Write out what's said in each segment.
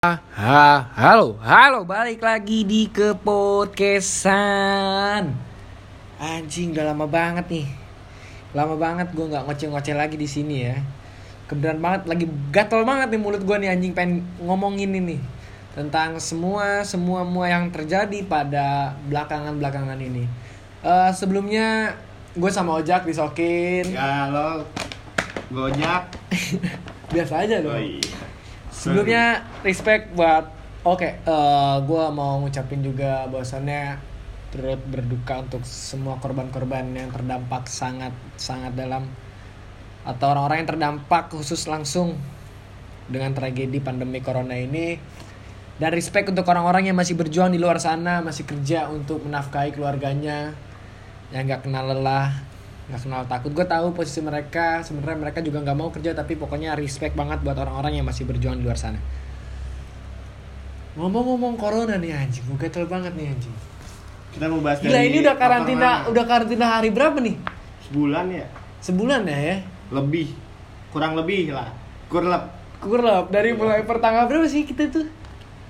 Ha, halo, halo, balik lagi di ke podcastan. Anjing, udah lama banget nih. Lama banget gue nggak ngoceh-ngoceh lagi di sini ya. Kebenaran banget, lagi gatel banget nih mulut gue nih anjing pengen ngomongin ini tentang semua semua semua yang terjadi pada belakangan-belakangan ini. Eh, sebelumnya gue sama Ojak disokin. Ya lo gojak. Biasa aja loh. Oh iya. Sebelumnya respect buat oke, eh gue mau ngucapin juga bahwasannya turut berduka untuk semua korban-korban yang terdampak sangat sangat dalam atau orang-orang yang terdampak khusus langsung dengan tragedi pandemi corona ini. Dan respect untuk orang-orang yang masih berjuang di luar sana masih kerja untuk menafkahi keluarganya yang nggak kenal lelah nggak kenal takut gue tahu posisi mereka sebenarnya mereka juga nggak mau kerja tapi pokoknya respect banget buat orang-orang yang masih berjuang di luar sana ngomong-ngomong corona nih anjing gue gatel banget nih anjing Kita mau bahas gila dari ini udah karantina udah karantina hari berapa nih sebulan ya, sebulan ya ya lebih. Kurang lebih lah. Kurlep. kurang dari mulai pertanggal berapa sih kita tuh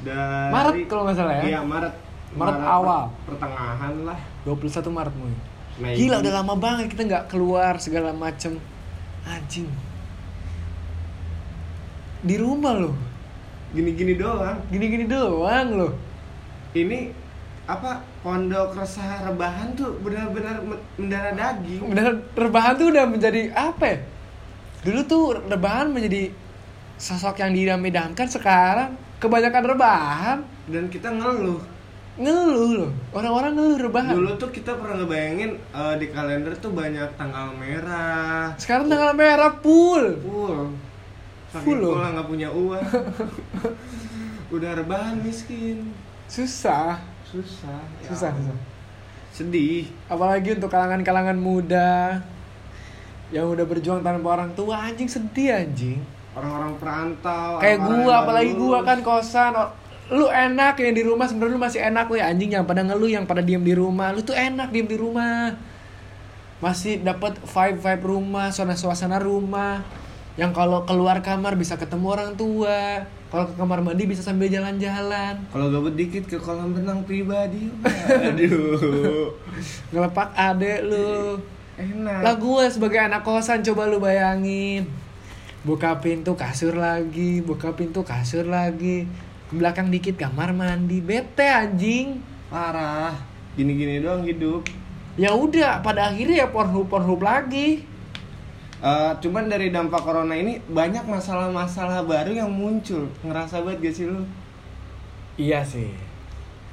Dari Maret kalau nggak salah ya? Iya, Maret. Maret awal. per- pertengahan lah. 21 Maret mulai Mei. Gila udah lama banget kita nggak keluar segala macem Anjing Di rumah loh Gini-gini doang. Gini-gini doang loh Ini apa pondok resah rebahan tuh benar-benar men- mendarah daging. Bener, rebahan tuh udah menjadi apa ya? Dulu tuh rebahan menjadi sosok yang didam-idamkan Sekarang kebanyakan rebahan Dan kita ngeluh. Ngeluh loh Orang-orang ngeluh rebahan Dulu tuh kita pernah ngebayangin eh, di kalender tuh banyak tanggal merah. Sekarang tanggal merah full Full. Full Full loh. nggak punya uang. Udah rebahan miskin. Susah Susah. ya Susah, susah Sedih. apalagi untuk kalangan-kalangan muda yang udah berjuang tanpa orang tua anjing sedih anjing Orang-orang perantau. kayak orang-orang gua yang apalagi baru gua lulus. kan kosan lu enak yang di rumah sebenarnya lu masih enak ya anjing yang pada ngeluh yang pada diem di rumah. Lu tuh enak diem di rumah. Masih dapat vibe vibe rumah suasana suasana rumah. Yang kalau keluar kamar bisa ketemu orang tua. Kalau ke kamar mandi bisa sambil jalan-jalan. Kalau gabut dikit ke kolam renang pribadi. Aduh. ngelepak adek lu. Enak. Lah gue sebagai anak kosan coba lu bayangin. Buka pintu kasur lagi Buka pintu kasur lagi Ke belakang dikit kamar mandi Bete anjing Parah. Gini-gini doang hidup. Ya udah pada akhirnya ya pornhub pornhub lagi Eh, cuman dari dampak corona ini banyak masalah-masalah baru yang muncul. Ngerasa banget gak sih lu? Iya sih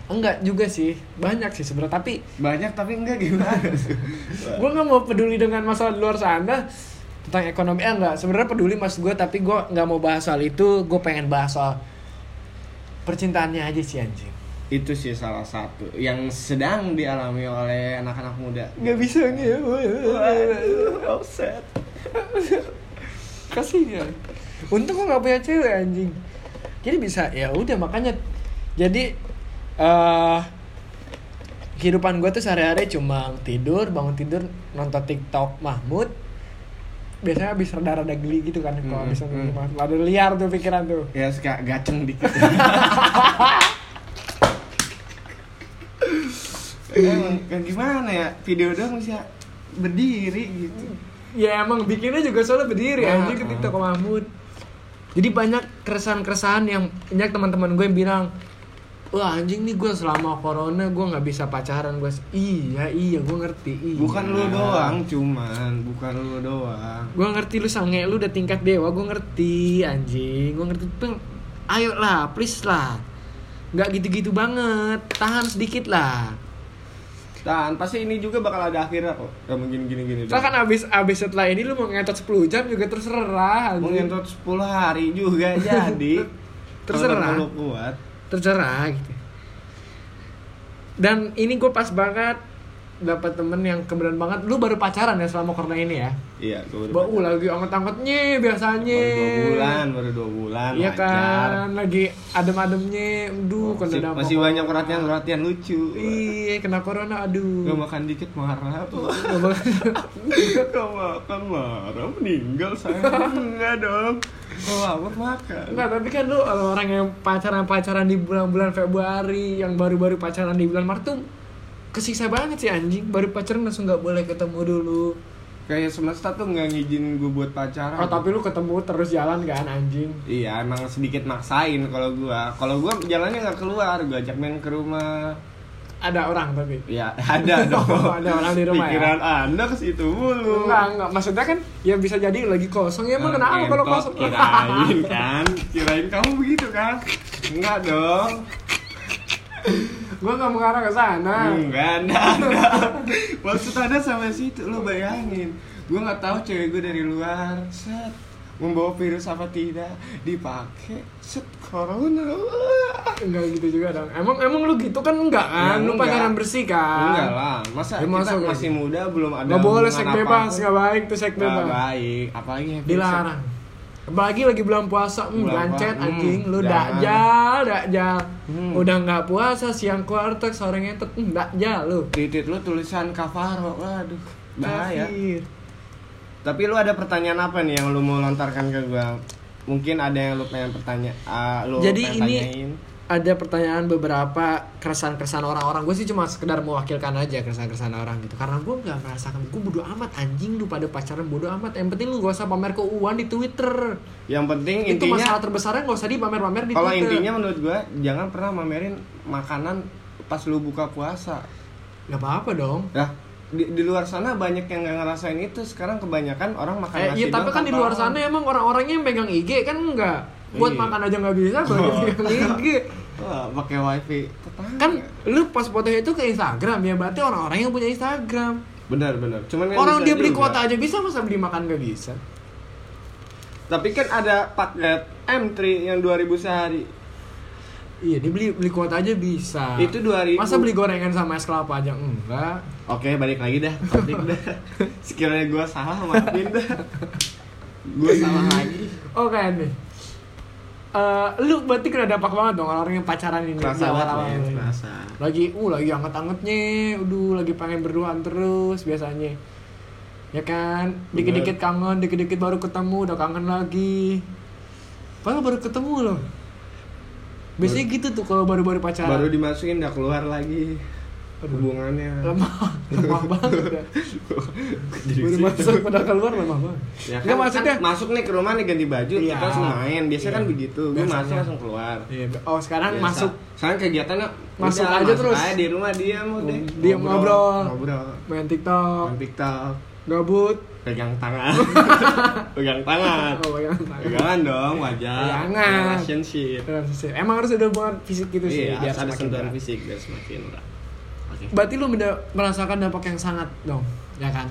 Enggak juga sih Banyak sih sebenarnya Tapi Banyak tapi enggak gimana? gue nggak mau peduli dengan masalah di luar sana Tentang ekonomi eh, enggak Sebenarnya peduli mas gue Tapi gue nggak mau bahas soal itu Gue pengen bahas soal Percintaannya aja sih anjing. Itu sih salah satu. Yang sedang dialami oleh anak-anak muda. Gak bisa nih ya. Offset. kasihan untung gue nggak punya cewek anjing. Jadi bisa ya udah makanya. Jadi eh kehidupan gue tuh sehari-hari cuma tidur bangun tidur nonton TikTok Mahmud biasanya habis rada-rada geli gitu kan kalau Hmm, habis nonton Mahmud Rada liar tuh pikiran tuh Ya suka gaceng dikit. Emang kan gimana ya video doang bisa berdiri gitu. ya emang bikinnya juga soalnya berdiri Nah, anjing ke uh. TikTok Mahmud jadi banyak keresahan-keresahan yang banyak teman-teman gue yang bilang wah anjing nih gue selama corona gue nggak bisa pacaran gue iya iya gue ngerti iya. Bukan lu doang, cuman bukan lu doang. gue ngerti lu sange lu udah tingkat dewa gue ngerti anjing gue ngerti Peng, ayo lah please lah nggak gitu-gitu banget tahan sedikit lah Dan pasti ini juga bakal ada akhirnya kok. Kamu gini-gini gini. Soalnya kan abis abis setelah ini lu mau ngentot 10 jam juga terserah mau ngentot 10 hari juga jadi. Terserah. Kalau kuat. Terserah gitu. Dan ini gue pas banget dapat temen yang kebetulan banget lu baru pacaran ya selama corona ini ya Iya, gue Bau lagi anget-angetnya biasanya. baru dua bulan, baru dua bulan. Iya wajar. kan, lagi adem-ademnya. Aduh, kena Masih, masih banyak perhatian perhatian lucu. Iya, kena corona, aduh. Gak makan dikit marah tuh. Nggak bakal- Gak makan marah meninggal saya enggak dong. Kalau lapar makan. Enggak, tapi kan lu orang yang pacaran-pacaran di bulan-bulan Februari, yang baru-baru pacaran di bulan Maret tuh kesiksa banget sih anjing. Baru pacaran langsung nggak boleh ketemu dulu. Kayak semesta tuh nggak ngizinin gue buat pacaran. Oh, tapi lu ketemu terus jalan kan anjing. Iya, emang sedikit maksain kalau gua. Kalau gua jalannya nggak keluar, gua ajak main ke rumah. Ada orang tapi. Ya, ada dong. Oh, ada orang di rumah ya? Pikiran Anda ke situ mulu. Enggak, enggak. Maksudnya kan ya bisa jadi lagi kosong ya emang kenapa kalau kosong? Kirain kan, kirain kamu begitu kan? Enggak dong. Gua nggak mengarah ke sana. Enggak, enggak. Maksud Anda sampai situ lo bayangin. Gue nggak tahu cewek gue dari luar. Set membawa virus apa tidak dipakai set corona. Enggak gitu juga dong. Emang emang lu gitu kan enggak kan? Ya, lu enggak. pacaran bersih kan? enggak lah masa Ya, kita masih muda belum ada Nggak boleh seks bebas, nggak baik tuh seks Nggak bebas. baik apalagi Dilarang. Apalagi lagi bulan puasa, hmm, gancet anjing, hmm, lu dakjal, dakjal. Hmm. Udah nggak puasa, siang kuartek, sore ngetet, hmm, dakjal lu. titit lu tulisan kafaro waduh bahaya Kafir. Tapi lu ada pertanyaan apa nih yang lu mau lontarkan ke gua? Mungkin ada yang lu pengen pertanya, ah, lu Jadi pengen ini tanyain. Ada pertanyaan beberapa keresahan-keresahan orang-orang. Gue sih cuma sekedar mewakilkan aja keresahan-keresahan orang gitu. Karena gue nggak merasakan gue bodo amat anjing lu pada pacaran bodo amat. Yang penting lu gak usah pamer keuangan di twitter. Yang penting itu intinya masalah terbesarnya gak usah dipamer-pamer di kalau twitter. intinya menurut gua jangan pernah mamerin makanan pas lu buka puasa. nggak apa-apa dong. Nah, di, di luar sana banyak yang nggak ngerasain itu. Sekarang kebanyakan orang makan Eh, nasi iya tapi kan di luar sana emang orang-orangnya yang pegang IG kan enggak buat Iya. makan aja nggak bisa pegang IG Wah, pakai wifi tetangga. kan lu pas foto itu ke Instagram ya berarti orang-orang yang punya Instagram benar benar. Cuman kan orang dia beli juga. kuota aja bisa masa beli makan nggak bisa Tapi kan ada paket M3 yang 2000 sehari. Iya, dia beli beli kuota aja bisa. Itu 2000. Masa beli gorengan sama es kelapa aja enggak? Oke, balik lagi dah. Topik dah. Sekiranya gua salah, maafin dah. Gua salah lagi. Oke nih. Eh, lu berarti kena dampak banget dong orang yang pacaran ini Kerasa banget. Kerasa. Lagi, uh lagi anget-angetnya, udah lagi pengen berduaan terus biasanya. Ya kan, dikit-dikit kangen, dikit-dikit baru ketemu, udah kangen lagi. Padahal baru ketemu loh. Biasanya gitu tuh kalau baru-baru pacaran. Baru dimasukin udah keluar lagi. Hubungannya. lemah, lemah banget. ya. Jadi Baru masuk pada keluar lemah banget. Ya Nggak, kan, maksudnya kan masuk nih ke rumah nih ganti baju, Iya. kita langsung main. Biasanya Iya. kan begitu. Gue masuk langsung keluar. Iya, oh sekarang Biasa. masuk Sekarang kegiatannya Masuk udah, aja terus. aja di rumah diam udah. Diam, ngobrol. Ngobrol. main TikTok, Main TikTok. gabut, Pegang tangan. Pegang tangan. oh pegangan tangan. Pegangan dong, wajar. Pegangan. Relationship. Relationship. Emang harus ada hubungan fisik gitu sih Iya, biar harus ada sentuhan fisik biar semakin erat. Berarti lu menda- merasakan dampak yang sangat dong, ya kan?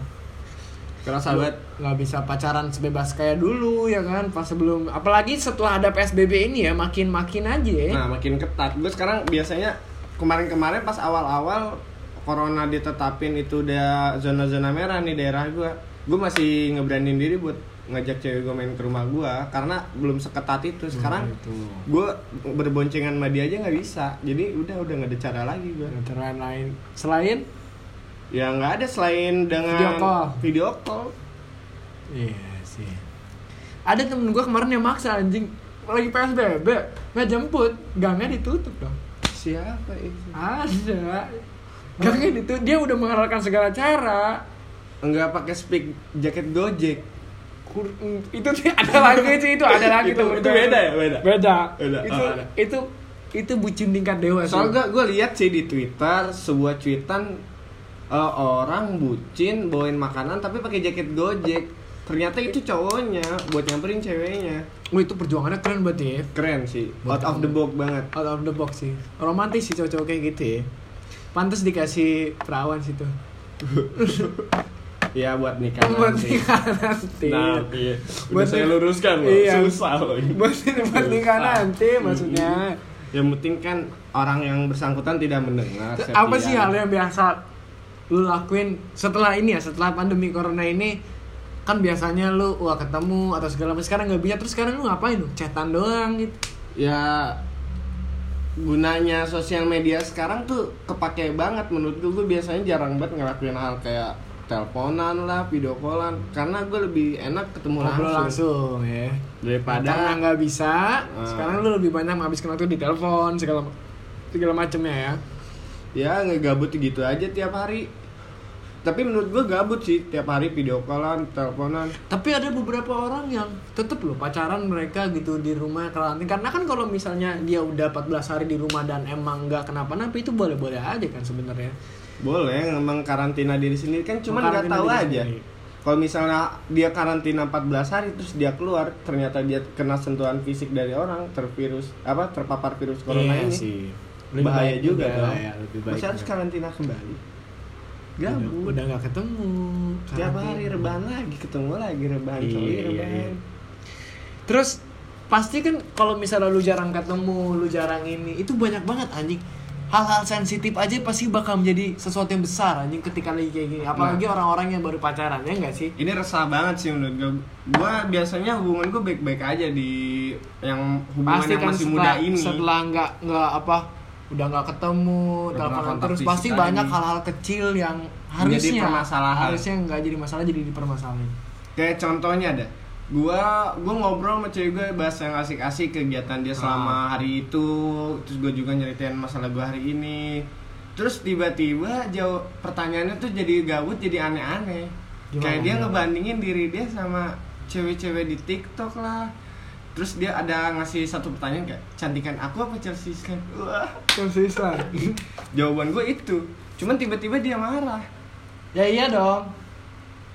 Kerasa banget. nggak bisa pacaran sebebas kayak dulu ya kan pas sebelum apalagi setelah ada PSBB ini ya makin makin aja ya. Nah, makin ketat. Gue sekarang biasanya kemarin-kemarin pas awal-awal corona ditetapin itu udah zona-zona merah nih daerah gue. Gue masih ngeberanin diri buat ngajak cewek gue main ke rumah gue karena belum seketat itu. Sekarang itu. gue berboncengan sama dia aja nggak bisa. Jadi udah udah nggak ada cara lagi gue. Cara lain selain Ya nggak ada selain dengan Video call. Video call. Iya sih. Ada temen gue kemarin yang maksa anjing lagi PSBB nggak jemput, gangnya ditutup dong. Siapa itu? Ada. Gangnya ditutup, dia udah menghalalkan segala cara. Enggak pakai speak jaket Gojek. Kur- itu ada lagi sih itu ada lagi Itu- tuh itu beda ya? Beda? beda, Beda. itu Oh, ada. itu itu bucin tingkat dewa sih Soalnya gue lihat sih di Twitter sebuah tweetan eh, orang bucin bawain makanan tapi pakai jaket Gojek. Ternyata itu cowoknya buat nyamperin ceweknya. oh itu perjuangannya keren banget ya Keren sih. Buat Out of the box banget. out of the box sih romantis sih cowok-cowok kayak gitu ya pantas dikasih perawan situ Ya buat nikah buat nanti. nikah nanti iya. Udah Buat saya luruskan loh. Iya. Susah loh. ini. buat buat nikah nanti maksudnya Yang penting kan orang yang bersangkutan tidak mendengar. apa sih hal yang biasa lu lakuin setelah ini ya setelah pandemi corona ini kan biasanya lu wah ketemu atau segala macam sekarang nggak bisa terus sekarang lu ngapain lu chatan doang gitu ya gunanya sosial media sekarang tuh kepake banget menurut gue gue biasanya jarang banget ngelakuin hal kayak teleponan lah video callan. Karena gue lebih enak ketemu ngobrol langsung, langsung ya. Daripada karena nggak bisa Ah. sekarang lu lebih banyak menghabiskan waktu di telepon segala segala macamnya ya. Ya ngegabut gitu aja tiap hari tapi menurut gue gabut sih tiap hari video callan teleponan. Tapi ada beberapa orang yang tetep loh pacaran mereka gitu di rumah karantina. Karena kan kalau misalnya dia udah 14 hari di rumah dan emang nggak kenapa-napa itu boleh-boleh aja kan sebenarnya. Boleh emang karantina diri sendiri. Kan cuman nggak tahu aja. kalau misalnya dia karantina 14 hari terus dia keluar ternyata dia kena sentuhan fisik dari orang tervirus apa terpapar virus corona Iya ini. sih. Lebih bahaya baik juga lah dong. ya, lebih baik masih harus karantina kembali gabut udah nggak ketemu. Tiap hari rebahan lagi ketemu lagi rebahan Iya, iya, rebahan. Iya. terus pasti kan kalau misalnya lu jarang ketemu lu jarang ini itu banyak banget anjing. Hal-hal sensitif aja pasti bakal menjadi sesuatu yang besar anjing ketika lagi kayak gini. Apalagi Nah. orang-orang yang baru pacaran ya enggak sih? Ini resah banget sih menurut gue gue biasanya hubungan gue baik-baik aja di yang hubungan pasti yang kan masih setelah, muda ini. setelah nggak nggak apa udah nggak ketemu teleponan terus. pasti banyak hal-hal kecil yang harusnya permasalahan. harusnya nggak jadi masalah jadi dipermasalahin. Kayak contohnya ada gua gua ngobrol sama cewek gue bahas yang asik-asik kegiatan dia selama hari itu terus gue juga nyeritain masalah gua hari ini. Terus tiba-tiba jauh pertanyaannya tuh jadi gabut jadi aneh-aneh. Kayak dia ngebandingin diri dia sama cewek-cewek di TikTok lah terus dia ada ngasih satu pertanyaan kayak cantikan aku apa Chelsea Islan? Wah. Tersisa jawaban gue itu. Cuman tiba-tiba dia marah. Ya iya dong.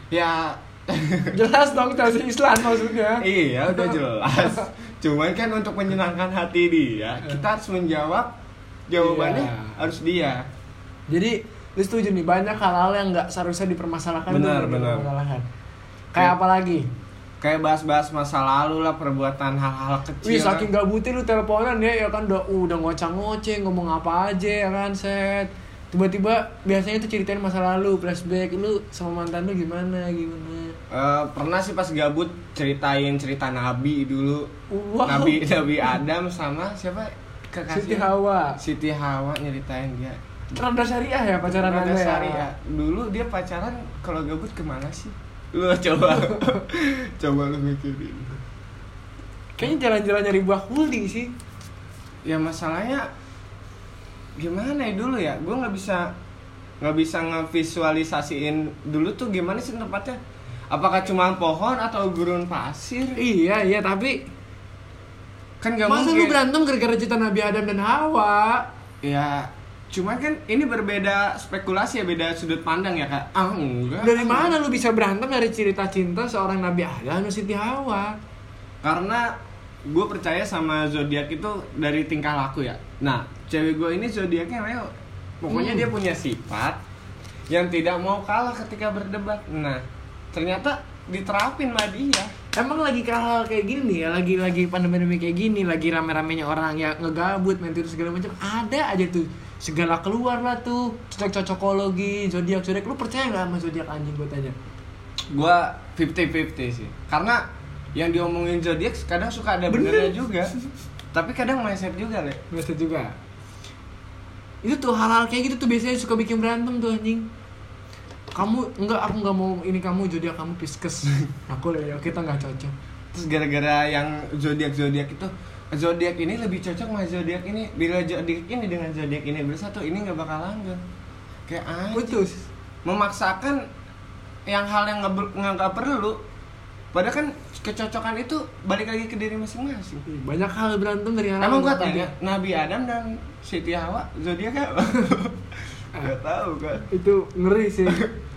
Ya. Jelas dong Chelsea Islam maksudnya. Iya udah jelas. Cuman kan untuk menyenangkan hati dia, kita harus menjawab jawabannya Iya. harus dia. jadi lu setuju nih banyak hal-hal yang nggak seharusnya dipermasalahkan Benar, jadi benar. kayak apa lagi Kayak bahas-bahas masa lalu lah, perbuatan hal-hal kecil. Wih saking gabutnya lu teleponan ya, ya kan udah udah ngoceh-ngoceh ngomong apa aja ya kan set. Tiba-tiba biasanya tuh ceritain masa lalu, flashback lu sama mantan lu gimana gimana. Eh, pernah sih pas gabut ceritain cerita Nabi dulu. Wow. Nabi Nabi Adam sama siapa? Siti Kekasih Hawa. Siti Hawa nyeritain dia. Rada syariah ya pacaran Rada ya. syariah. Dulu dia pacaran kalau gabut ke mana sih? Lu coba coba lu mikirin. Kayaknya jalan-jalan nyari buah kuldi sih. Ya masalahnya gimana ya dulu ya? Gue nggak bisa nggak bisa ngevisualisasiin dulu tuh gimana sih tempatnya? Apakah cuma pohon atau gurun pasir? Iya iya tapi Kan gak masa lu mungkin. berantem gara-gara cerita Nabi Adam dan Hawa? Ya cuman kan ini berbeda spekulasi ya beda sudut pandang ya kak. Ah enggak. Dari mana lu bisa berantem dari cerita cinta seorang Nabi Adam dan Siti Hawa? Karena gue percaya sama zodiak itu dari tingkah laku ya. Nah, cewek gue ini zodiaknya Leo. Pokoknya Hmm. dia punya sifat yang tidak mau kalah ketika berdebat. Nah, ternyata diterapin sama dia. Emang lagi hal kayak gini ya, lagi lagi pandemi-pandemi kayak gini, lagi rame-ramenya orang yang ngegabut, main segala macam, ada aja tuh segala keluar lah tuh cocok-cocokologi, zodiak zodiak. Lu percaya nggak sama zodiak anjing gue tanya? Gue 50-50 sih. Karena yang diomongin zodiak kadang suka ada Bener. benernya juga. Tapi kadang meleset juga, Le. Biasa juga. Itu tuh hal-hal kayak gitu tuh biasanya suka bikin berantem tuh anjing. Kamu enggak, aku nggak mau ini kamu zodiak kamu Pisces. aku Leo, kita nggak cocok. Terus gara-gara yang zodiak-zodiak itu zodiak ini lebih cocok sama zodiak ini. Bila zodiak ini dengan zodiak ini bersatu ini nggak bakal langgeng. Kayak anjing. Putus. memaksakan yang hal yang nggak perlu. Padahal kan kecocokan itu balik lagi ke diri masing-masing. Banyak hal berantem dari hal emang gua tanya Nabi Adam dan Siti Hawa zodiak apa? Nggak tahu kan itu ngeri sih.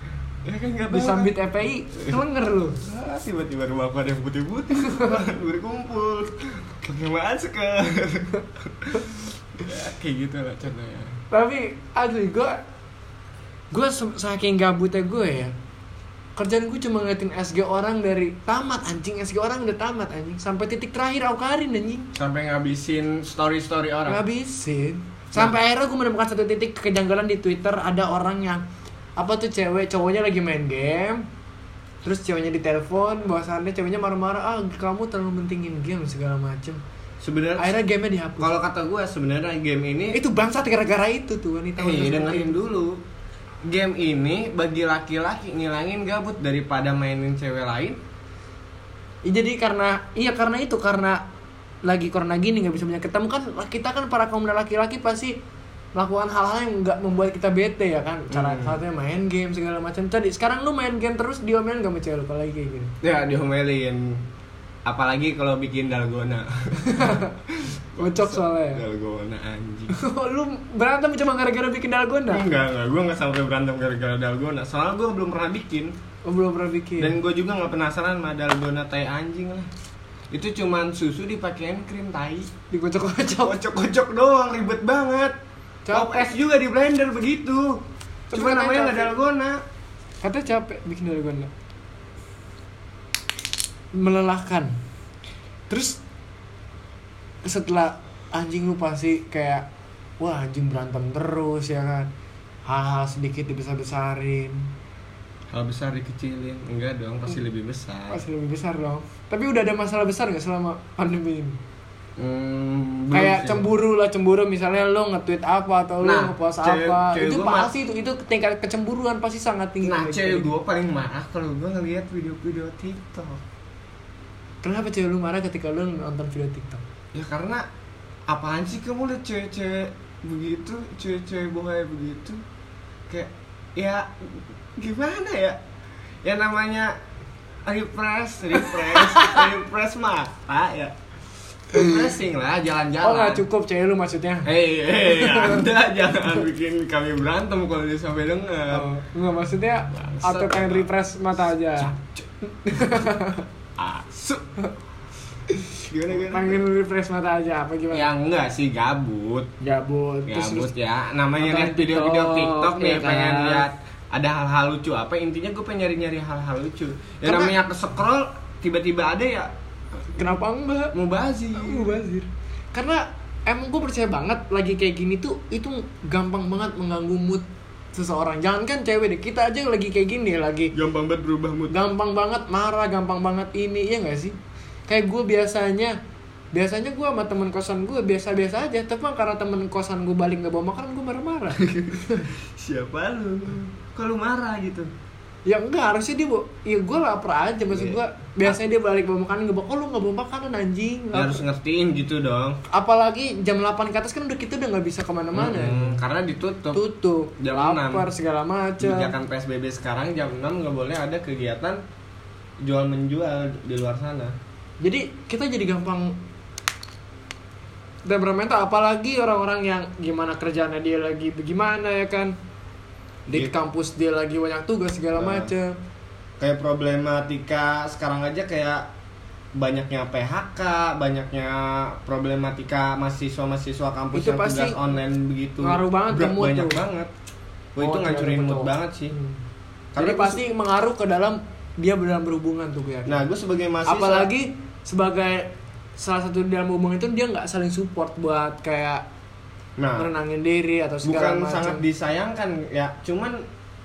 ya kan nggak tahu Disambit kan. FPI, kelenger lu. Ah, tiba-tiba rumah aku ada yang putih-putih. Berkumpul pakai masker ya, kayak gitu lah contohnya. Tapi asli gue gue saking gabutnya gue ya kerjaan gue cuma ngeliatin SG orang dari tamat anjing. SG orang udah tamat anjing. Sampai titik terakhir Aukarin anjing. Sampai ngabisin story-story orang. Ngabisin. Sampai akhirnya gue menemukan satu titik kejanggalan di Twitter. Ada orang yang apa tuh cewek cowoknya lagi main game terus ceweknya ditelepon bahwasannya ceweknya marah-marah ah kamu terlalu mentingin game segala macem. Sebenarnya akhirnya gamenya dihapus. kalau kata gue sebenarnya game ini itu bangsat gara-gara itu tuh wanita eh dengerin dulu. Game ini bagi laki-laki ngilangin gabut daripada mainin cewek lain. Iya, jadi karena iya karena itu karena lagi corona gini nggak bisa banyak ketemu. Kan kita kan para kaum laki-laki pasti melakukan hal-hal yang nggak membuat kita bete ya kan? Cara Hmm. satunya main game segala macam. Tadi sekarang lu main game terus diomelin gak sama cewek lu kalau lagi kayak gini? Ya diomelin. Apalagi kalau bikin dalgona. Kocok soalnya ya. dalgona anjing. Lu berantem cuma gara-gara bikin dalgona? Enggak enggak. Gue nggak sampai berantem gara-gara dalgona. Soalnya gue belum pernah bikin. Oh, belum pernah bikin? Dan gue juga nggak penasaran sama dalgona tai anjing lah. Itu cuman susu dipakein krim tai. Dikocok-kocok. Kocok-kocok doang ribet banget Pop Capek. es juga di blender begitu. Tapi cuma katanya namanya nggak dalgona. Katanya capek bikin dalgona. Melelahkan. Terus setelah anjing lu pasti kayak wah anjing berantem terus ya kan? Hal-hal sedikit dibesar-besarin. Hal besar dikecilin? Enggak dong pasti lebih besar. Pasti lebih besar dong. Tapi udah ada masalah besar nggak selama pandemi ini Hmm, kayak sih. cemburu lah cemburu misalnya lo nge-tweet apa atau Nah, lo nge-post apa cewek itu pasti itu itu tingkat kecemburuan pasti sangat tinggi Nah, cewek gitu. gue paling marah kalau gue ngeliat video-video TikTok. kenapa cewek lu marah ketika lu nonton video TikTok Ya karena apaan sih kamu liat cewek-cewek begitu, cewek-cewek bohong begitu? Kayak ya gimana ya? Ya namanya refresh, refresh, refresh mata ya. Refreshing lah, jalan-jalan. Oh nggak cukup cewek lu maksudnya? Hei, hei, anda jangan bikin kami berantem kalau dia sampai dengar. Oh, nggak maksudnya Bangsat. atau pengen refresh mata aja. Asu. Gimana gimana? Pengen refresh mata aja apa gimana? Ya enggak sih gabut. Gabut. Gabut ya. Namanya lihat video-video TikTok, nih ya kan? pengen lihat ada hal-hal lucu apa intinya gue pengen nyari-nyari hal-hal lucu. Ya namanya ke scroll tiba-tiba ada ya Kenapa enggak? mau bazir. Aku bazir. Karena emang gue percaya banget lagi kayak gini tuh itu gampang banget mengganggu mood seseorang. Jangan kan cewek deh, kita aja lagi kayak gini lagi Gampang banget berubah mood. gampang banget marah, gampang banget ini, ya nggak sih? Kayak gue biasanya, biasanya gue sama temen kosan gue biasa-biasa aja, tapi karena temen kosan gue balik nggak bawa makanan gue marah-marah. Siapa lu? Kalau marah gitu. Ya enggak harusnya dia bawa, ya gue lapar aja maksud Iya. gue. Biasanya dia balik bawa makanan bawa, oh lu nggak bawa makanan anjing. Ya harus ngertiin gitu dong. Apalagi jam 8 ke atas kan udah kita udah nggak bisa ke mana-mana. Hmm, karena ditutup. Tutup, Jam lapar 6. segala macam. Kebijakan PSBB sekarang jam 6 nggak boleh ada kegiatan jual menjual di luar sana. Jadi kita jadi gampang temperamental apalagi orang-orang yang gimana kerjaannya dia lagi bagaimana ya kan di Gitu. kampus dia lagi banyak tugas segala Nah. macam Kayak problematika sekarang aja kayak banyaknya PHK, banyaknya problematika mahasiswa-mahasiswa kampus Itu yang pasti tugas online begitu. ngaruh banget ke Berat- mood banyak tuh. banget. Wah, itu Oh, ngancurin ternyata mood betul. banget sih. Hmm. Karena jadi pasti mengaruh ke dalam dia dalam berhubungan tuh gue yakin. Nah, gue sebagai mahasiswa apalagi sebagai salah satu dalam hubungan itu dia nggak saling support buat kayak nah, menenangin diri atau segala bukan macam sangat disayangkan ya, cuman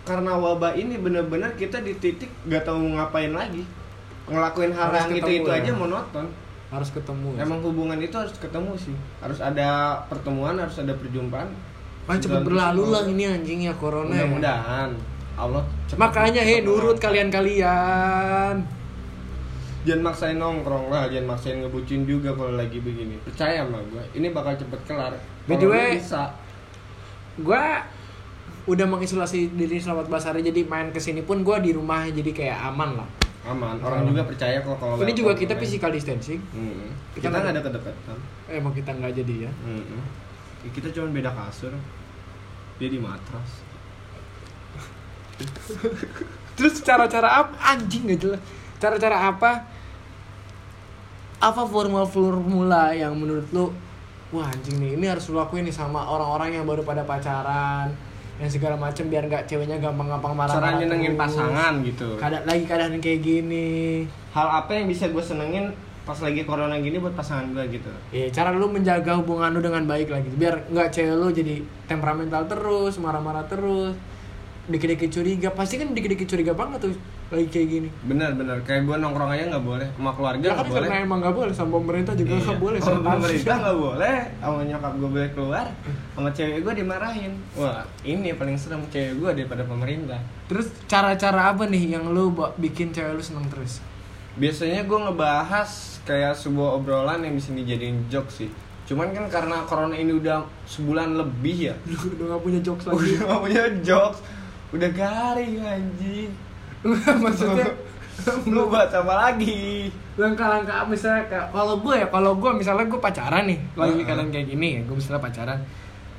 karena wabah ini bener-bener kita di titik gak tahu mau ngapain lagi. Ngelakuin hal yang ketemu itu-itu ya. aja monoton. harus ketemu ya. Emang hubungan itu harus ketemu sih. Harus ada pertemuan, harus ada perjumpaan. Kan cepet berlalu itu- lah ini anjing ya corona ya. Mudah-mudahan Allah cepet- Makanya he cepet nurut kalian-kalian. Jangan maksain nongkrong lah, jangan maksain ngebucin juga kalau lagi begini. Percaya sama gue, ini bakal cepet kelar. By the way- bisa. Gua udah mengisolasi diri selama 14 hari jadi main ke sini pun gua di rumah jadi kayak aman lah. aman. Orang Aman. juga percaya kok kalau Ini juga kita online. physical distancing. Mm-mm. Kita Kita nggak- ada kedekatan. Eh, Emang kita nggak jadi ya. Ya, Kita cuma beda kasur. Dia di matras. Terus cara-cara apa? Anjing gak jelas. Cara-cara apa? Apa formula-formula yang menurut lu Wah anjing nih, ini harus lu lakuin nih sama orang-orang yang baru pada pacaran Yang segala macem biar nggak ceweknya gampang-gampang marah Cara nyenengin pasangan gitu. Kada lagi keadaan kayak gini Hal apa yang bisa gue senengin pas lagi corona gini buat pasangan gue gitu. Ya, cara lu menjaga hubungan lu dengan baik lagi biar nggak cewek lu jadi temperamental terus, marah-marah terus. dikit-dikit curiga pasti kan dikit-dikit curiga banget tuh lagi kayak gini. Benar benar. Kayak gue nongkrong aja nggak boleh. Sama keluarga ya nggak kan boleh. karena emang nggak boleh sama pemerintah juga Iya. nggak boleh. Sama pemerintah nggak boleh. Sama nyokap gue boleh keluar sama cewek gue dimarahin. Wah ini paling serem cewek gue daripada pemerintah. Terus cara-cara apa nih yang lu bikin cewek lu seneng terus? Biasanya gue ngebahas kayak sebuah obrolan yang bisa dijadiin joke sih. Cuman kan karena corona ini udah sebulan lebih ya. Udah gak punya jokes lagi. udah gak punya jokes. Udah garing anjing maksudnya lu buat apa lagi? Langkah-langkah misalnya kayak kalau gue ya kalau gue misalnya gue pacaran nih lagi Heeh. keadaan kayak gini ya gue misalnya pacaran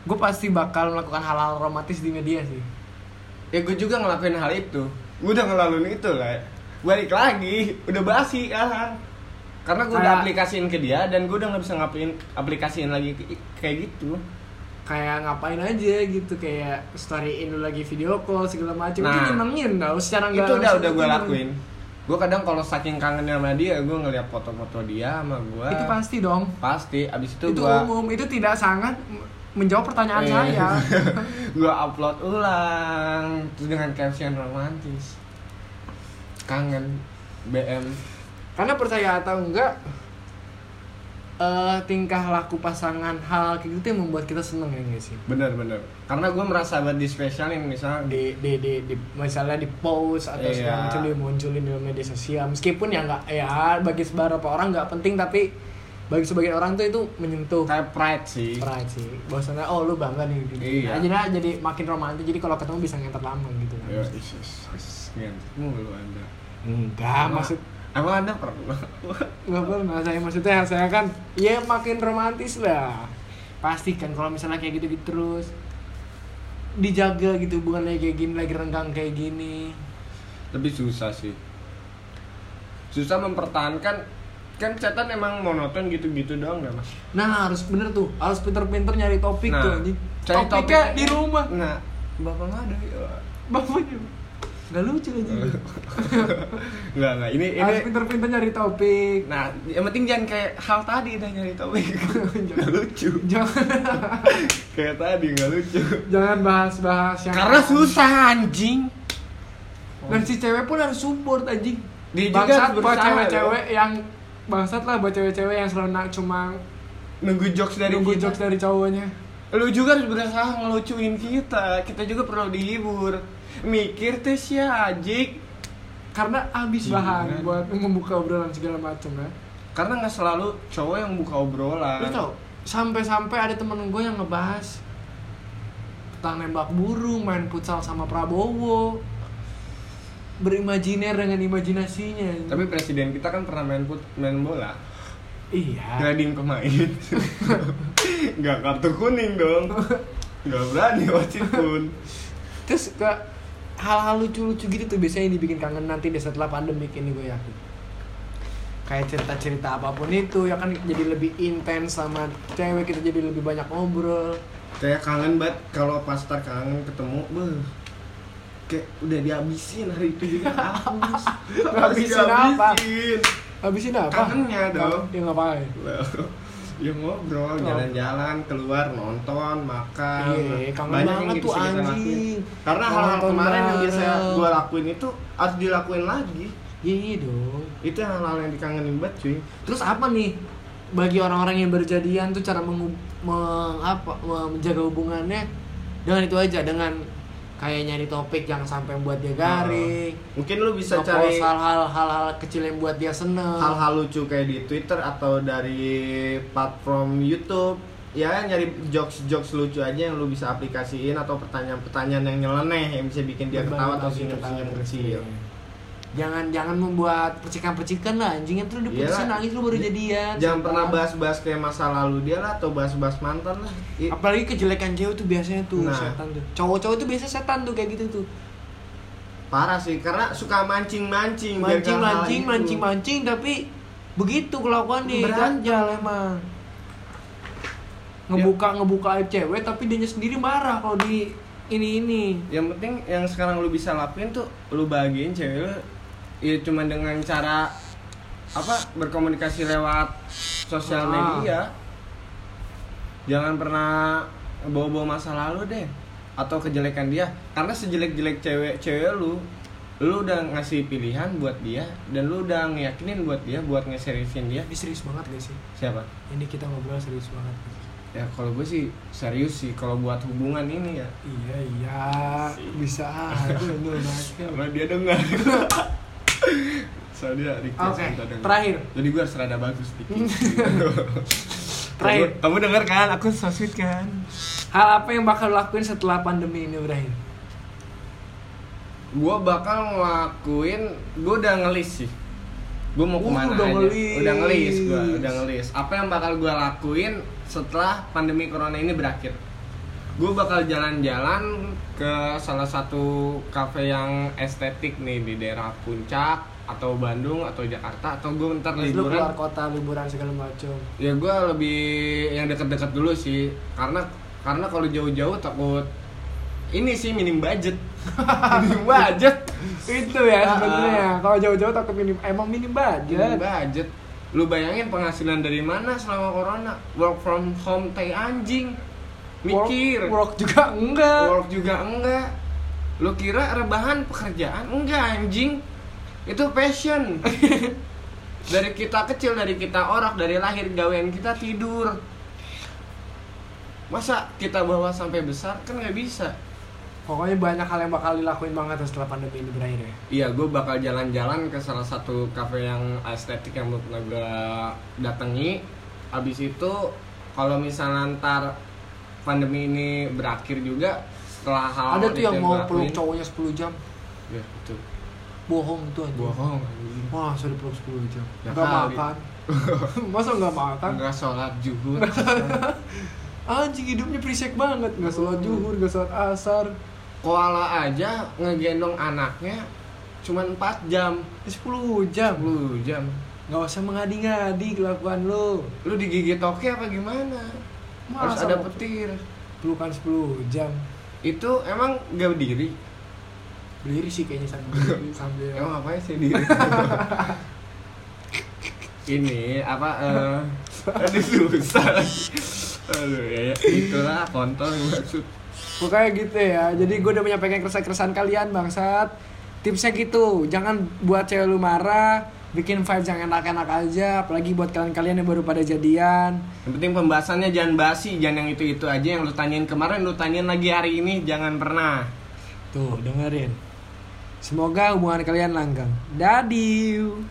gue pasti bakal melakukan hal-hal romantis di media sih. Ya gue juga ngelakuin hal itu. Gue udah ngelaluin itu lah balik lagi udah basi kan? Karena gue udah aplikasiin ke dia dan gue udah nggak bisa ngapain aplikasiin lagi kayak gitu kayak ngapain aja gitu kayak storyin lu lagi video call segala macam Nah. itu nyenengin tau secara itu nggak udah langsung udah gue itu lakuin. Gue kadang kalau saking kangennya sama dia gue ngeliat foto-foto dia sama gue itu pasti dong. Pasti. Abis itu, itu gue umum itu tidak sangat menjawab pertanyaan Eh. saya. gue upload ulang terus dengan caption romantis. Kangen BM karena percaya atau enggak eh tingkah laku pasangan hal kayak gitu yang membuat kita seneng ya nggak sih? Bener bener karena gue merasa buat di spesialin misalnya di di di, di misalnya di post atau Iya. segala macam dia munculin di media sosial. Meskipun ya nggak ya bagi beberapa orang nggak penting tapi bagi sebagian orang tuh itu menyentuh. Kayak pride sih. Pride sih. Bahwasannya oh lu bangga nih gitu. Iya. Nah, jadi jadi makin romantis. Jadi kalau ketemu bisa ngantar lama gitu. Kan ya isis isis mulu anda. Enggak maksud emang anda pernah nggak pernah saya maksudnya saya kan ya makin romantis lah. Pasti kan kalau misalnya kayak gitu gitu terus dijaga gitu hubungannya kayak gini lagi renggang kayak gini. Lebih susah sih. Susah mempertahankan kan chatan emang monoton gitu-gitu doang gak mas? Nah harus bener tuh harus pinter-pinter nyari topik Nah, tuh anjing. cari topiknya topik- di rumah. Nah bapak nggak ada ya. Bapaknya nggak lucu aja. Nggak nggak. Ini ini harus pinter-pinter nyari topik. Nah yang penting jangan kayak hal tadi dah nyari topik. Nggak lucu. Jangan. Kayak tadi nggak lucu. Jangan bahas-bahas yang karena susah anjing. Dan si cewek pun harus support anjing. Dia juga bangsat buat cewek-cewek yang bangsat lah buat cewek-cewek yang selalu nak cuma nunggu jokes dari nunggu kita. jokes dari cowoknya lu juga harus berusaha ngelucuin kita. Kita juga perlu dihibur. Mikir tuh si ajik. Karena habis Gila. bahan buat membuka obrolan segala macam ya karena nggak selalu cowok yang buka obrolan. Lu tau sampai-sampai ada temen gue yang ngebahas tentang nembak burung main futsal sama Prabowo. Berimajiner dengan imajinasinya. Tapi presiden kita kan pernah main put main bola. Iya. Grading pemain nggak kartu kuning dong. Nggak berani wasit pun terus ke hal-hal lucu-lucu gitu tuh biasanya dibikin kangen nanti deh setelah pandemik ini gue yakin. Kayak cerita-cerita apa pun itu ya kan jadi lebih intens sama cewek kita jadi lebih banyak ngobrol. Kayak kangen banget kalau pas tar kangen ketemu beuh. Kayak udah dihabisin hari itu juga habis. Ngabisin apa? Habisin apa? Kangennya dong. ya ngapain ya ngobrol jalan-jalan keluar nonton makan. Iya, kangen banyak banget yang tuh, bisa kita anjing. lakuin. Karena hal-hal kemarin yang biasa gue lakuin itu harus dilakuin lagi. Iya iya dong. Itu hal-hal yang dikangenin banget cuy. Terus apa nih bagi orang-orang yang berjadian tuh cara mengu- meng- apa, me- menjaga hubungannya? Dengan itu aja dengan kayak nyari topik yang sampai membuat dia garing. Mungkin lu bisa cari hal-hal hal-hal kecil yang buat dia seneng. hal-hal lucu kayak di Twitter atau dari platform YouTube. Ya nyari jokes-jokes lucu aja yang lu bisa aplikasiin atau pertanyaan-pertanyaan yang nyeleneh yang bisa bikin dia ketawa atau senyum-senyum ketawa. kecil. Jangan jangan membuat percikan-percikan lah anjing itu udah Iyalah. nangis lu baru jadian Jangan pernah bahas-bahas kayak masa lalu dia lah atau bahas-bahas mantan lah. Apalagi kejelekan cewek tuh biasanya tuh Nah. setan tuh cowok-cowok tuh biasa setan tuh kayak gitu tuh Parah sih karena suka mancing-mancing biar mancing ke hal mancing itu. mancing mancing tapi begitu kelakuannya ganjal emang ngebuka ngebuka aib cewek tapi dia sendiri marah kalau di ini ini Yang penting yang sekarang lu bisa lakuin tuh lu bahagiin cewek lu ya cuma dengan cara apa berkomunikasi lewat sosial Ah. media. Jangan pernah bawa-bawa masa lalu deh. atau kejelekan dia karena sejelek-jelek cewek cewek lu lu udah ngasih pilihan buat dia dan lu udah ngeyakinin buat dia buat ngeseriusin dia Ini serius banget gak sih? siapa Ini kita ngobrol serius banget. ya kalau gue sih serius sih kalau buat hubungan ini ya Iya iya bisa aja lu dia dengar soalnya request Oke, minta denger. terakhir. jadi gue harus rada bagus dikit Terakhir. kamu, kamu denger kan aku so sweet kan Hal apa yang bakal lakuin setelah pandemi ini berakhir? gue bakal ngelakuin gue udah ngelis sih gue mau Uh, ke mana udah aja ngelis. udah ngelis gue udah ngelis apa yang bakal gue lakuin setelah pandemi corona ini berakhir gue bakal jalan-jalan ke salah satu kafe yang estetik nih di daerah puncak atau Bandung atau Jakarta atau gue ntar Terus liburan. keluar kota liburan segala macam. ya gue lebih yang deket-deket dulu sih karena karena kalau jauh-jauh takut ini sih minim budget. Minim budget. Itu ya sebenarnya. Kalau jauh-jauh takut minim emang minim minim budget. budget lu bayangin penghasilan dari mana selama corona? Work from home tai anjing mikir. Work, work juga enggak. work juga enggak. Lu kira rebahan pekerjaan? Enggak anjing. Itu passion. Dari kita kecil dari kita orok dari lahir gawean kita tidur. Masa kita bawa sampai besar? Kan nggak bisa. Pokoknya banyak hal yang bakal dilakuin banget setelah pandemi ini berakhir ya. iya gue bakal jalan-jalan ke salah satu kafe yang estetik yang mau pernah gue datangi. Abis itu kalau misalnya ntar pandemi ini berakhir juga setelah hal Ada tuh yang mau peluk cowoknya 10 jam. ya itu Bohong tuh anjing. bohong. Wah, sudah peluk 10 jam. Ya Enggak kali. makan. Masa enggak makan? Enggak sholat juhur Anjing hidupnya prisek banget, enggak sholat zuhur, enggak sholat asar. Koala aja ngegendong anaknya cuman 4 jam 10 jam. 10 jam Enggak usah mengadi-ngadi kelakuan lu. Lu digigit toke apa gimana? Harus ada petir Pelukan 10 jam. Itu emang gak berdiri? Berdiri sih kayaknya sambil sambil Emang apa sih diri? Ini apa eh Aduh susah Aduh ya, ya itulah kontol maksud Pokoknya gitu ya. Jadi gue udah menyampaikan keresahan-keresahan kalian bangsat. Tipsnya gitu, jangan buat cewek lu marah, bikin vibes yang enak-enak aja, apalagi buat kalian-kalian yang baru pada jadian. Yang penting pembahasannya jangan basi, jangan yang itu-itu aja yang lu tanyain kemarin lu tanyain lagi hari ini jangan pernah. Tuh, dengerin. Semoga hubungan kalian langgeng. Dadiu.